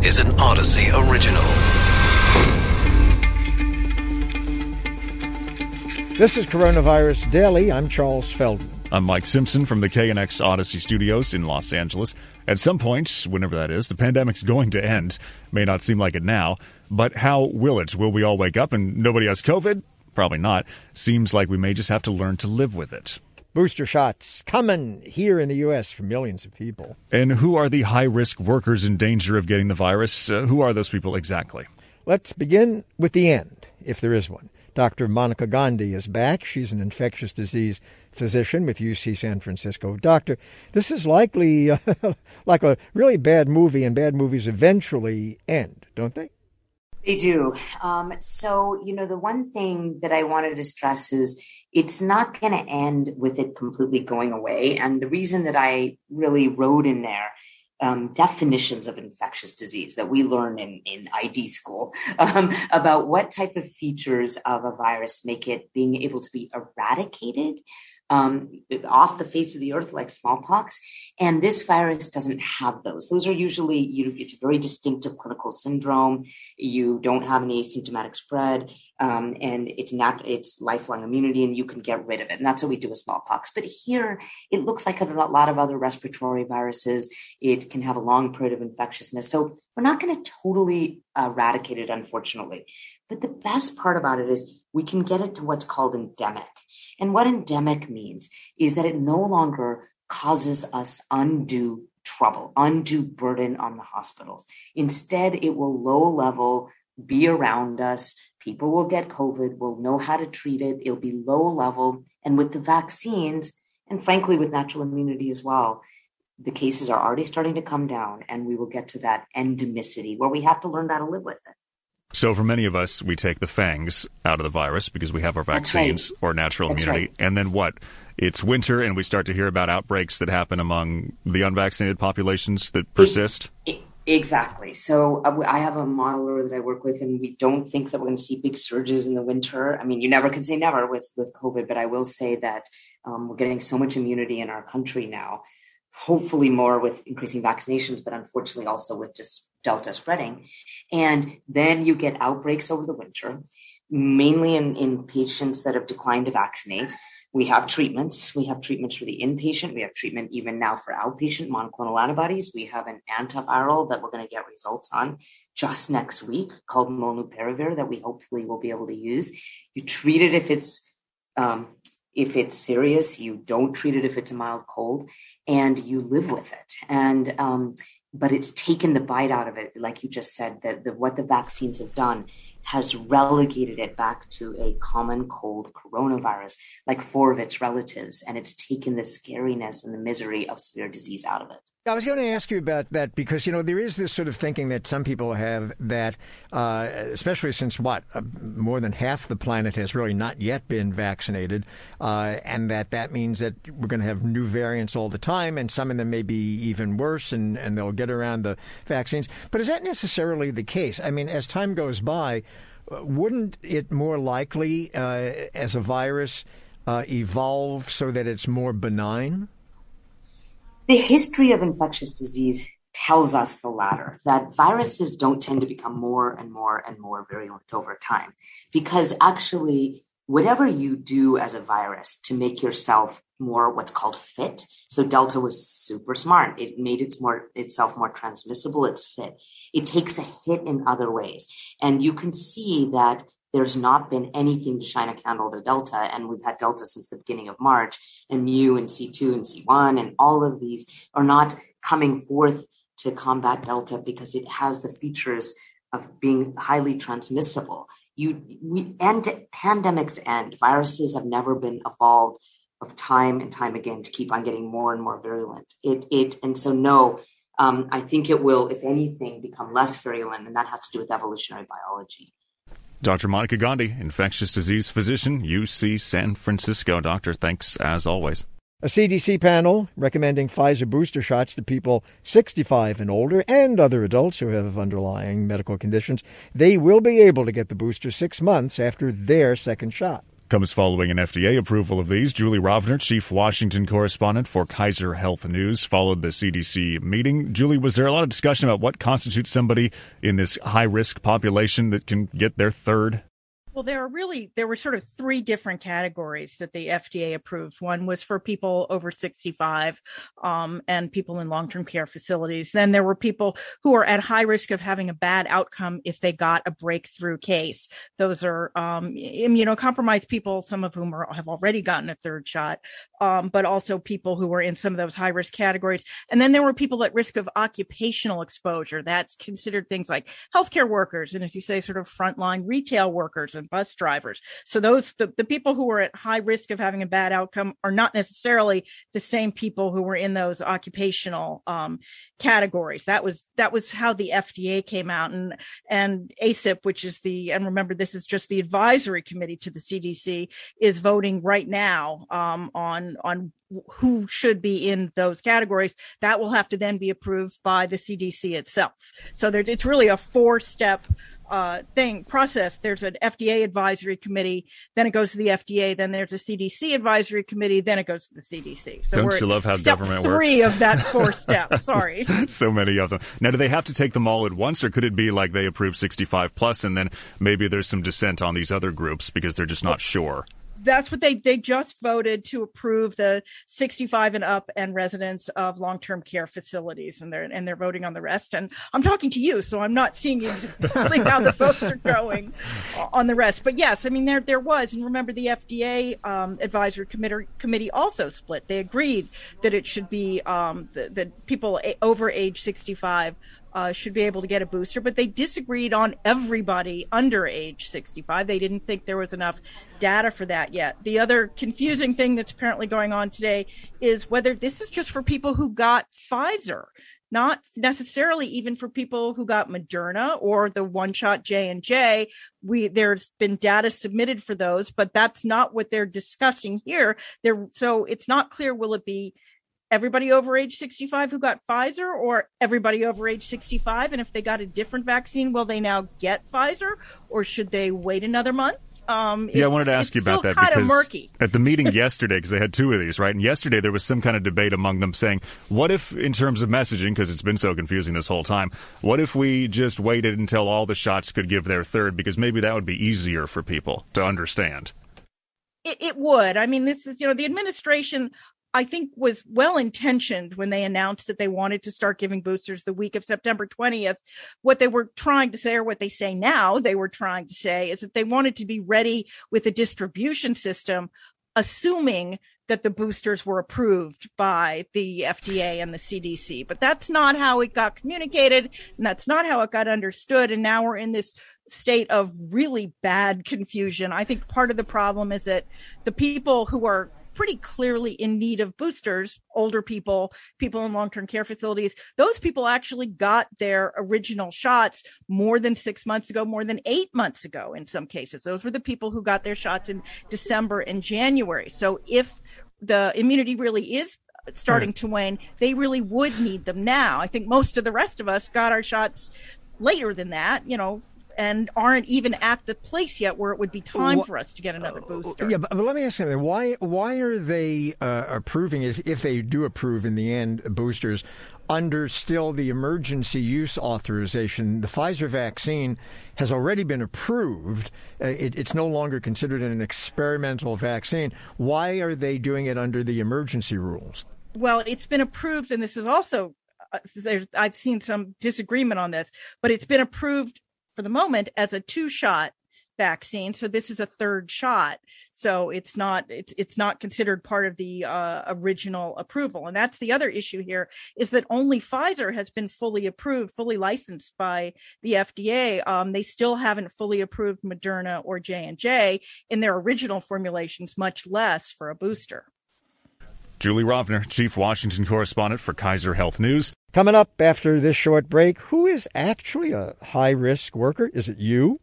This is an Audacy original. This is Coronavirus Daily. I'm Charles Feldman. I'm Mike Simpson from the KNX Audacy Studios in Los Angeles. At some point, whenever that is, the pandemic's going to end. May not seem like it now, but how will it? Will we all wake up and nobody has COVID? Probably not. Seems like we may just have to learn to live with it. Booster shots coming here in the U.S. for millions of people. And who are the high risk workers in danger of getting the virus? Uh, who are those people exactly? Let's begin with the end, if there is one. Dr. Monica Gandhi is back. She's an infectious disease physician with UC San Francisco. Doctor, this is likely uh, like a really bad movie, and bad movies eventually end, don't they? They do. Um, so, you know, the one thing that I wanted to stress is it's not going to end with it completely going away. And the reason that I really wrote in there um, definitions of infectious disease that we learn in, in ID school um, about what type of features of a virus make it being able to be eradicated um, off the face of the earth like smallpox. And this virus doesn't have those. Those are usually, you, it's a very distinctive clinical syndrome. You don't have any asymptomatic spread. Um, and it's not, it's lifelong immunity and you can get rid of it. And that's what we do with smallpox. But here it looks like a lot of other respiratory viruses. It can have a long period of infectiousness. So we're not going to totally eradicate it, unfortunately. But the best part about it is we can get it to what's called endemic. And what endemic means is that it no longer causes us undue trouble, undue burden on the hospitals. Instead, it will low level be around us. People will get COVID, will know how to treat it. It'll be low level. And with the vaccines, and frankly, with natural immunity as well, the cases are already starting to come down, and we will get to that endemicity where we have to learn how to live with it. So for many of us, we take the fangs out of the virus because we have our vaccines right. or natural That's immunity. right. And then what? It's winter and we start to hear about outbreaks that happen among the unvaccinated populations that persist. Exactly. So uh, I have a modeler that I work with, and we don't think that we're going to see big surges in the winter. I mean, you never can say never with with COVID, but I will say that um, we're getting so much immunity in our country now. Hopefully, more with increasing vaccinations, but unfortunately, also with just Delta spreading. And then you get outbreaks over the winter, mainly in, in patients that have declined to vaccinate. We have treatments. We have treatments for the inpatient. We have treatment even now for outpatient monoclonal antibodies. We have an antiviral that we're going to get results on just next week called molnupiravir that we hopefully will be able to use. You treat it if it's um, if it's serious. You don't treat it if it's a mild cold, and you live with it. And um, but it's taken the bite out of it, like you just said, that the, what the vaccines have done has relegated it back to a common cold coronavirus, like four of its relatives, and it's taken the scariness and the misery of severe disease out of it. I was going to ask you about that because you know there is this sort of thinking that some people have that, uh, especially since what uh, more than half the planet has really not yet been vaccinated, uh, and that that means that we're going to have new variants all the time, and some of them may be even worse, and and they'll get around the vaccines. But is that necessarily the case? I mean, as time goes by, uh, wouldn't it more likely uh, as a virus uh, evolve so that it's more benign? The history of infectious disease tells us the latter that viruses don't tend to become more and more and more virulent over time because actually whatever you do as a virus to make yourself more what's called fit so delta was super smart. It made its more itself more transmissible it's fit. It takes a hit in other ways. And you can see that there's not been anything to shine a candle to Delta. And we've had Delta since the beginning of March, and Mu and C2 and C1, and all of these are not coming forth to combat Delta because it has the features of being highly transmissible. You we end pandemics end. Viruses have never been evolved of time and time again to keep on getting more and more virulent. It it and so no, um, I think it will, if anything, become less virulent, and that has to do with evolutionary biology. Dr. Monica Gandhi, infectious disease physician, UC San Francisco. Doctor, thanks as always. A CDC panel recommending Pfizer booster shots to people 65 and older and other adults who have underlying medical conditions. They will be able to get the booster six months after their second shot. Comes following an FDA approval of these. Julie Rovner, chief Washington correspondent for Kaiser Health News, followed the CDC meeting. Julie, was there a lot of discussion about what constitutes somebody in this high risk population that can get their third well, there are really there were sort of three different categories that the FDA approved. One was for people over 65 um, and people in long-term care facilities. Then there were people who are at high risk of having a bad outcome if they got a breakthrough case. Those are um, immunocompromised people, some of whom are, have already gotten a third shot, um, but also people who were in some of those high-risk categories. And then there were people at risk of occupational exposure. That's considered things like healthcare workers and, as you say, sort of frontline retail workers and bus drivers. So those, the, the people who are at high risk of having a bad outcome are not necessarily the same people who were in those occupational, um, categories. That was, that was how the FDA came out and, and ACIP, which is the, and remember, this is just the advisory committee to the CDC is voting right now, um, on, on who should be in those categories. That will have to then be approved by the CDC itself. So there, it's really a four step uh, thing process. There's an FDA advisory committee, then it goes to the FDA, then there's a CDC advisory committee, then it goes to the CDC. So Don't you love how government three works? Three of that four steps. Sorry. so many of them. Now, do they have to take them all at once, or could it be like they approve 65 plus, and then maybe there's some dissent on these other groups because they're just not sure? That's what they they just voted to approve the 65 and up and residents of long-term care facilities and they're and they're voting on the rest. And I'm talking to you so I'm not seeing exactly how the votes are going on the rest. But yes I mean there there was and remember the FDA um, advisory committee committee also split. They agreed that it should be um, that people over age 65 uh, should be able to get a booster, but they disagreed on everybody under age 65. They didn't think there was enough data for that yet. The other confusing thing that's apparently going on today is whether this is just for people who got Pfizer, not necessarily even for people who got Moderna or the one shot J and J. We there's been data submitted for those, but that's not what they're discussing here. There, so it's not clear. Will it be everybody over age 65 who got Pfizer or everybody over age 65? And if they got a different vaccine, will they now get Pfizer or should they wait another month? Um, yeah, I wanted to ask you about that because murky. at the meeting yesterday, because they had two of these, right? And yesterday there was some kind of debate among them saying, what if, in terms of messaging, because it's been so confusing this whole time, what if we just waited until all the shots could give their third? Because maybe that would be easier for people to understand. It, it, would. I mean, this is, you know, the administration I think was well intentioned when they announced that they wanted to start giving boosters the week of September 20th. What they were trying to say, or what they say now, they were trying to say is that they wanted to be ready with a distribution system, assuming that the boosters were approved by the FDA and the CDC. But that's not how it got communicated, and that's not how it got understood. And now we're in this state of really bad confusion. I think part of the problem is that the people who are pretty clearly in need of boosters, older people, people in long term care facilities. Those people actually got their original shots more than six months ago, more than eight months ago in some cases. Those were the people who got their shots in December and January. So if the immunity really is starting right. to wane, they really would need them now. I think most of the rest of us got our shots later than that, you know, and aren't even at the place yet where it would be time for us to get another booster. Yeah, but, but let me ask you something. Why why are they uh, approving if, if they do approve in the end boosters under still the emergency use authorization? The Pfizer vaccine has already been approved. Uh, it, it's no longer considered an experimental vaccine. Why are they doing it under the emergency rules? Well, it's been approved, and this is also uh, I've seen some disagreement on this, but it's been approved for the moment as a two shot vaccine. So this is a third shot. So it's not it's it's not considered part of the uh, original approval. And that's the other issue here is that only Pfizer has been fully approved, fully licensed by the FDA. Um, they still haven't fully approved Moderna or J and J in their original formulations, much less for a booster. Julie Rovner, Chief Washington Correspondent for Kaiser Health News. Coming up after this short break, who is actually a high risk worker? Is it you?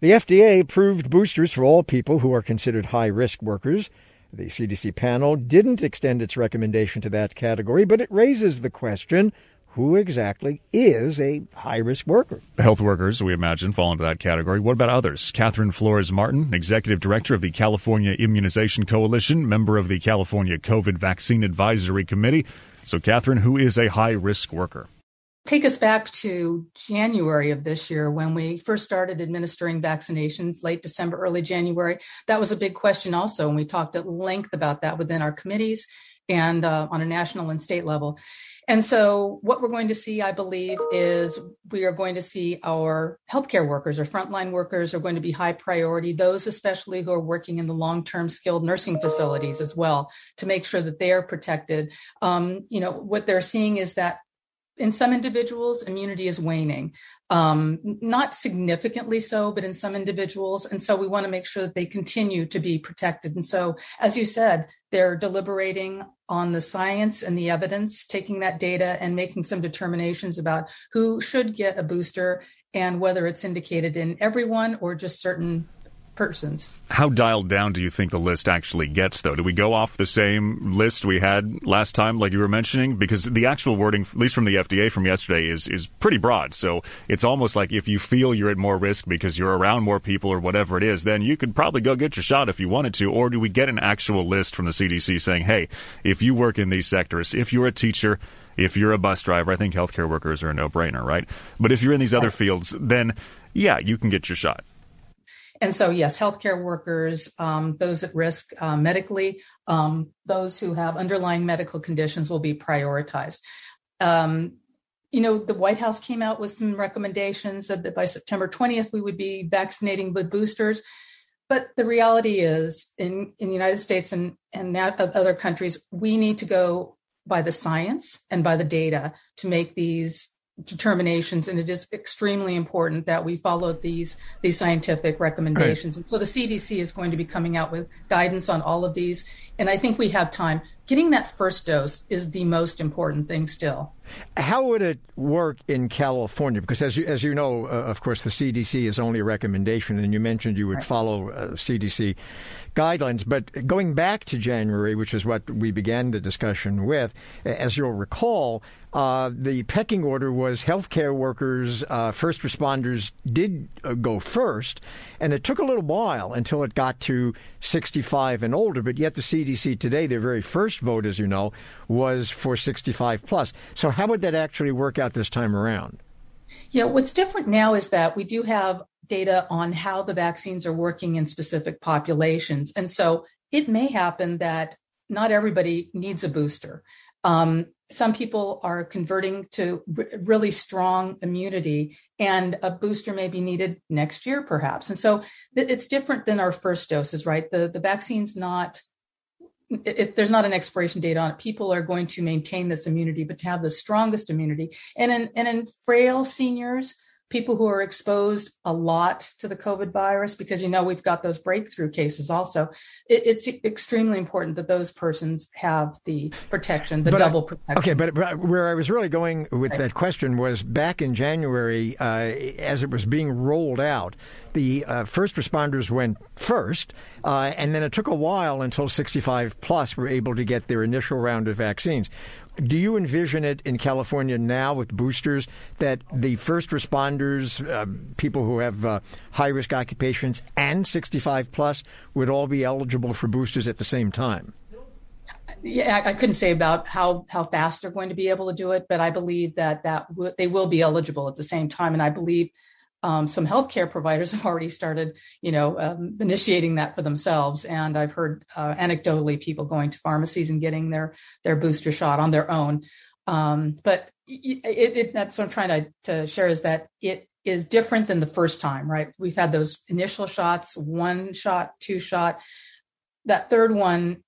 The FDA approved boosters for all people who are considered high risk workers. The CDC panel didn't extend its recommendation to that category, but it raises the question who exactly is a high risk worker. Health workers, we imagine, fall into that category. What about others? Catherine Flores Martin, Executive Director of the California Immunization Coalition, member of the California COVID Vaccine Advisory Committee. So, Catherine, who is a high risk worker? Take us back to January of this year when we first started administering vaccinations, late December, early January. That was a big question, also, and we talked at length about that within our committees and uh, on a national and state level. And so, what we're going to see, I believe, is we are going to see our healthcare workers or frontline workers are going to be high priority, those especially who are working in the long term skilled nursing facilities as well, to make sure that they are protected. Um, you know, what they're seeing is that in some individuals, immunity is waning. Um, not significantly so, but in some individuals. And so we want to make sure that they continue to be protected. And so, as you said, they're deliberating on the science and the evidence, taking that data and making some determinations about who should get a booster and whether it's indicated in everyone or just certain persons. How dialed down do you think the list actually gets, though? Do we go off the same list we had last time, like you were mentioning? Because the actual wording, at least from the FDA from yesterday, is is pretty broad. So it's almost like if you feel you're at more risk because you're around more people or whatever it is, then you could probably go get your shot if you wanted to. Or do we get an actual list from the CDC saying, hey, if you work in these sectors, if you're a teacher, if you're a bus driver, I think healthcare workers are a no brainer, right? But if you're in these other fields, then yeah, you can get your shot. And so, yes, healthcare workers, um, those at risk uh, medically, um, those who have underlying medical conditions will be prioritized. Um, you know, the White House came out with some recommendations that by September 20th we would be vaccinating with boosters. But the reality is, in, in the United States and, and other countries, we need to go by the science and by the data to make these determinations and it is extremely important that we follow these these scientific recommendations right. and so the cdc is going to be coming out with guidance on all of these and i think we have time getting that first dose is the most important thing still how would it work in California? Because as you, as you know, uh, of course, the CDC is only a recommendation, and you mentioned you would right. follow uh, CDC guidelines. But going back to January, which is what we began the discussion with, as you'll recall, uh, the pecking order was healthcare workers, uh, first responders did uh, go first, and it took a little while until it got to 65 and older. But yet, the CDC today, their very first vote, as you know, was for 65 plus. So, how would that actually work out this time around? Yeah, what's different now is that we do have data on how the vaccines are working in specific populations. And so it may happen that not everybody needs a booster. Um, some people are converting to r- really strong immunity, and a booster may be needed next year, perhaps. And so th- it's different than our first doses, right? The the vaccine's not. It, there's not an expiration date on it. People are going to maintain this immunity, but to have the strongest immunity, and in and in frail seniors, people who are exposed a lot to the COVID virus, because you know we've got those breakthrough cases also. It, it's extremely important that those persons have the protection, the but double protection. Okay, but, but, where I was really going with right. that question was back in January, uh, as it was being rolled out, the uh, first responders went first, uh, and then it took a while until 65 plus were able to get their initial round of vaccines. Do you envision it in California now with boosters that the first responders, uh, people who have uh, high risk occupations, and 65 plus would all be eligible for boosters at the same time? Yeah, I couldn't say about how how fast they're going to be able to do it, but I believe that that w- they will be eligible at the same time, and I believe um, some healthcare providers have already started, you know, um, initiating that for themselves. And I've heard uh, anecdotally people going to pharmacies and getting their their booster shot on their own. Um, but it, it, that's what I'm trying to, to share is that it is different than the first time, right? We've had those initial shots, one shot, two shot. That third one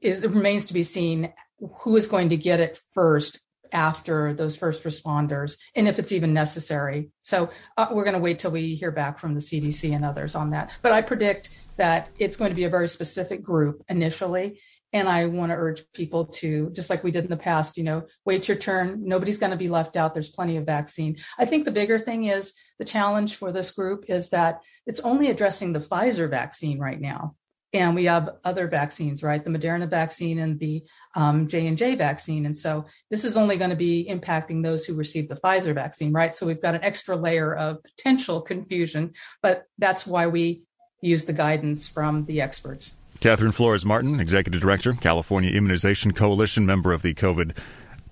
is it remains to be seen who is going to get it first after those first responders and if it's even necessary. So uh, we're going to wait till we hear back from the CDC and others on that. But I predict that it's going to be a very specific group initially. And I want to urge people to, just like we did in the past, you know, wait your turn. Nobody's going to be left out. There's plenty of vaccine. I think the bigger thing is the challenge for this group is that it's only addressing the Pfizer vaccine right now. And we have other vaccines, right? The Moderna vaccine and the um, J and J vaccine, and so this is only going to be impacting those who received the Pfizer vaccine, right? So we've got an extra layer of potential confusion, but that's why we use the guidance from the experts. Catherine Flores Martin, Executive Director, California Immunization Coalition, member of the COVID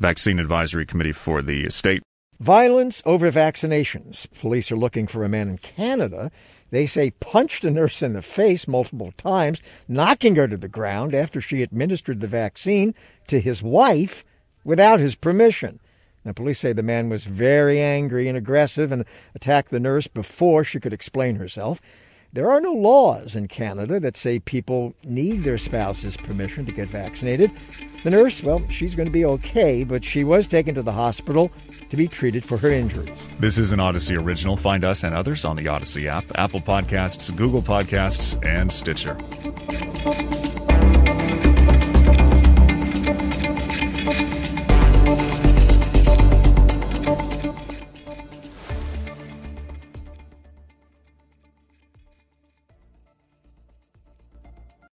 Vaccine Advisory Committee for the state. Violence over vaccinations. Police are looking for a man in Canada. They say punched a nurse in the face multiple times, knocking her to the ground after she administered the vaccine to his wife without his permission. Now, police say the man was very angry and aggressive and attacked the nurse before she could explain herself. There are no laws in Canada that say people need their spouse's permission to get vaccinated. The nurse, well, she's going to be okay, but she was taken to the hospital to be treated for her injuries. This is an Audacy original. Find us and others on the Audacy app, Apple Podcasts, Google Podcasts, and Stitcher.